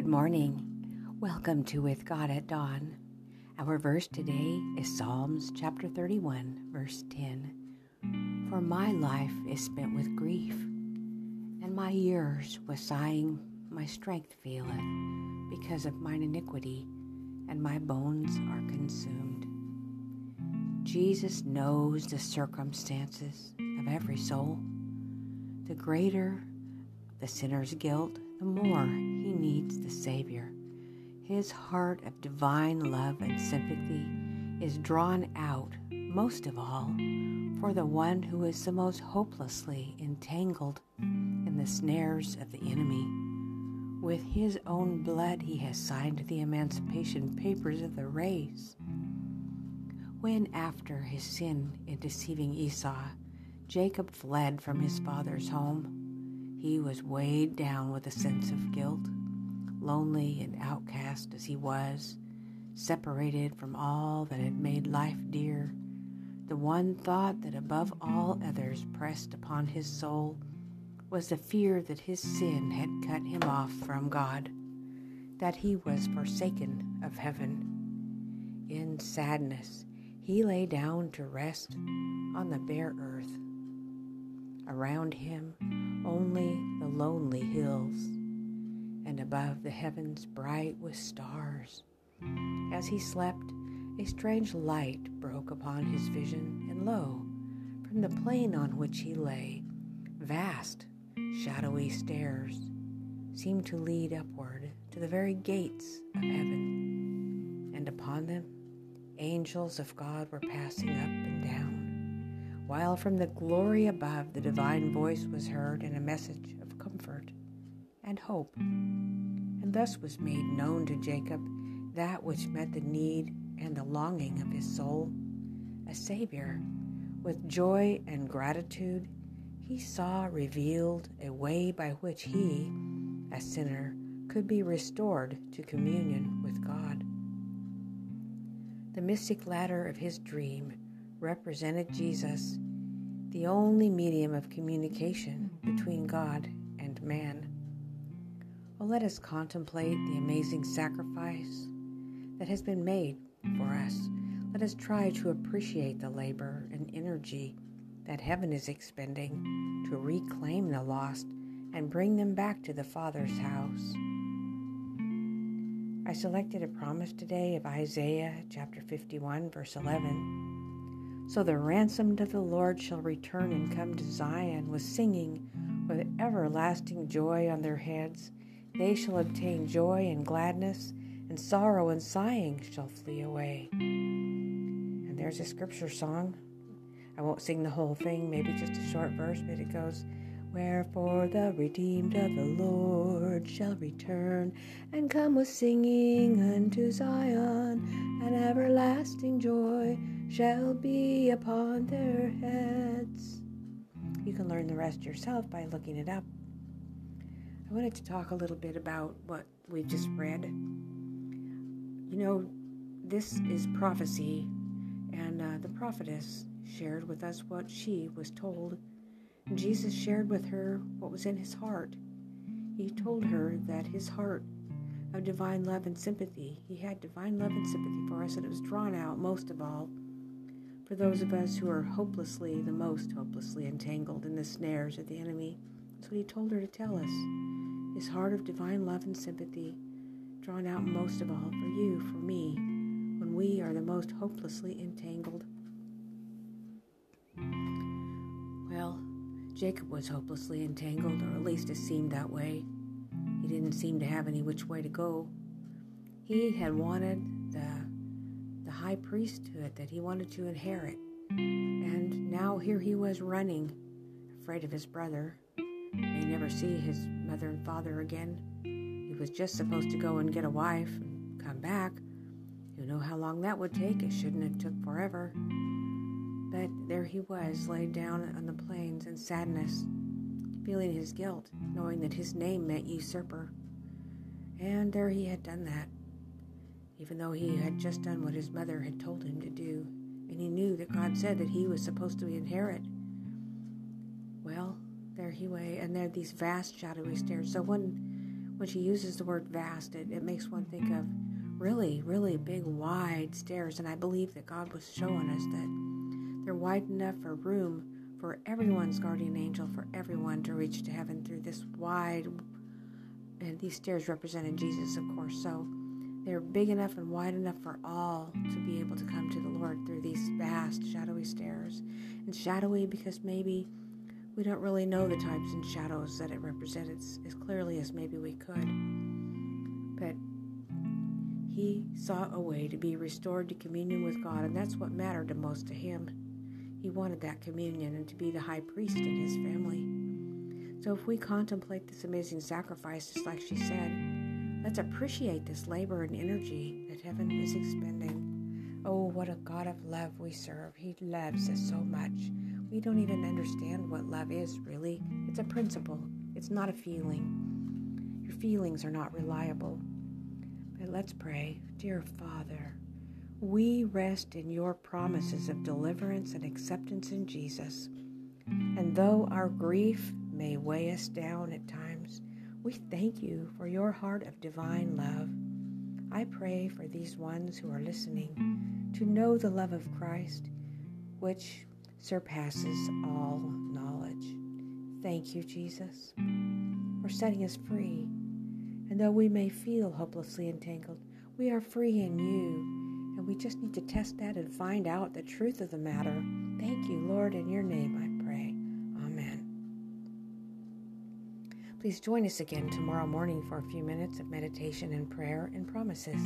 Good morning. Welcome to With God at Dawn. Our verse today is Psalms chapter 31, verse 10. For my life is spent with grief, and my years with sighing my strength faileth, because of mine iniquity, and my bones are consumed. Jesus knows the circumstances of every soul. The greater the sinner's guilt, the more needs the Savior. His heart of divine love and sympathy is drawn out, most of all, for the one who is the most hopelessly entangled in the snares of the enemy. With his own blood, he has signed the emancipation papers of the race. When, after his sin in deceiving Esau, Jacob fled from his father's home, he was weighed down with a sense of guilt, lonely and outcast as he was, separated from all that had made life dear. The one thought that above all others pressed upon his soul was the fear that his sin had cut him off from God, that he was forsaken of heaven. In sadness, he lay down to rest on the bare earth. Around him, only the lonely hills, and above the heavens bright with stars. As he slept, a strange light broke upon his vision, and lo, from the plain on which he lay, vast, shadowy stairs seemed to lead upward to the very gates of heaven, and upon them angels of God were passing up and down while from the glory above the divine voice was heard in a message of comfort and hope. And thus was made known to Jacob that which met the need and the longing of his soul a Savior. With joy and gratitude, he saw revealed a way by which he, a sinner, could be restored to communion with God. The mystic ladder of his dream represented Jesus, the only medium of communication between God and man. Well, let us contemplate the amazing sacrifice that has been made for us. Let us try to appreciate the labor and energy that heaven is expending to reclaim the lost and bring them back to the Father's house. I selected a promise today of Isaiah chapter 51, verse 11. So the ransomed of the Lord shall return and come to Zion with singing, with everlasting joy on their heads. They shall obtain joy and gladness, and sorrow and sighing shall flee away. And there's a scripture song. I won't sing the whole thing, maybe just a short verse, but it goes, Wherefore the redeemed of the Lord shall return and come with singing unto Zion, and everlasting joy shall be upon their heads. You can learn the rest yourself by looking it up. I wanted to talk a little bit about what we just read. You know, this is prophecy, and uh, the prophetess shared with us what she was told and Jesus shared with her what was in his heart. He told her that his heart of divine love and sympathy, he had divine love and sympathy for us, and it was drawn out most of all for those of us who are hopelessly, the most hopelessly entangled in the snares of the enemy. That's what he told her to tell us. His heart of divine love and sympathy, drawn out most of all for you, for me, when we are the most hopelessly entangled. Well, Jacob was hopelessly entangled, or at least it seemed that way. He didn't seem to have any which way to go. He had wanted the, the high priesthood that he wanted to inherit, and now here he was running, afraid of his brother. May never see his mother and father again. He was just supposed to go and get a wife and come back. You know how long that would take. It shouldn't have took forever. But there he was, laid down on the plains in sadness, feeling his guilt, knowing that his name meant usurper. And there he had done that, even though he had just done what his mother had told him to do, and he knew that God said that he was supposed to inherit. He lay, and there these vast shadowy stairs. So when when she uses the word vast, it, it makes one think of really, really big, wide stairs. And I believe that God was showing us that they're wide enough for room for everyone's guardian angel, for everyone to reach to heaven through this wide, and these stairs represented Jesus, of course. So they're big enough and wide enough for all to be able to come to the Lord through these vast, shadowy stairs. And shadowy because maybe we don't really know the types and shadows that it represents as clearly as maybe we could. But he saw a way to be restored to communion with God, and that's what mattered the most to him. He wanted that communion and to be the high priest in his family. So if we contemplate this amazing sacrifice, just like she said, let's appreciate this labor and energy that heaven is expending. Oh, what a God of love we serve. He loves us so much. We don't even understand what love is, really. It's a principle, it's not a feeling. Your feelings are not reliable. But let's pray. Dear Father, we rest in your promises of deliverance and acceptance in Jesus. And though our grief may weigh us down at times, we thank you for your heart of divine love. I pray for these ones who are listening to know the love of Christ, which surpasses all knowledge. Thank you, Jesus, for setting us free. And though we may feel hopelessly entangled, we are free in you and we just need to test that and find out the truth of the matter. Thank you, Lord. In your name I Please join us again tomorrow morning for a few minutes of meditation and prayer and promises.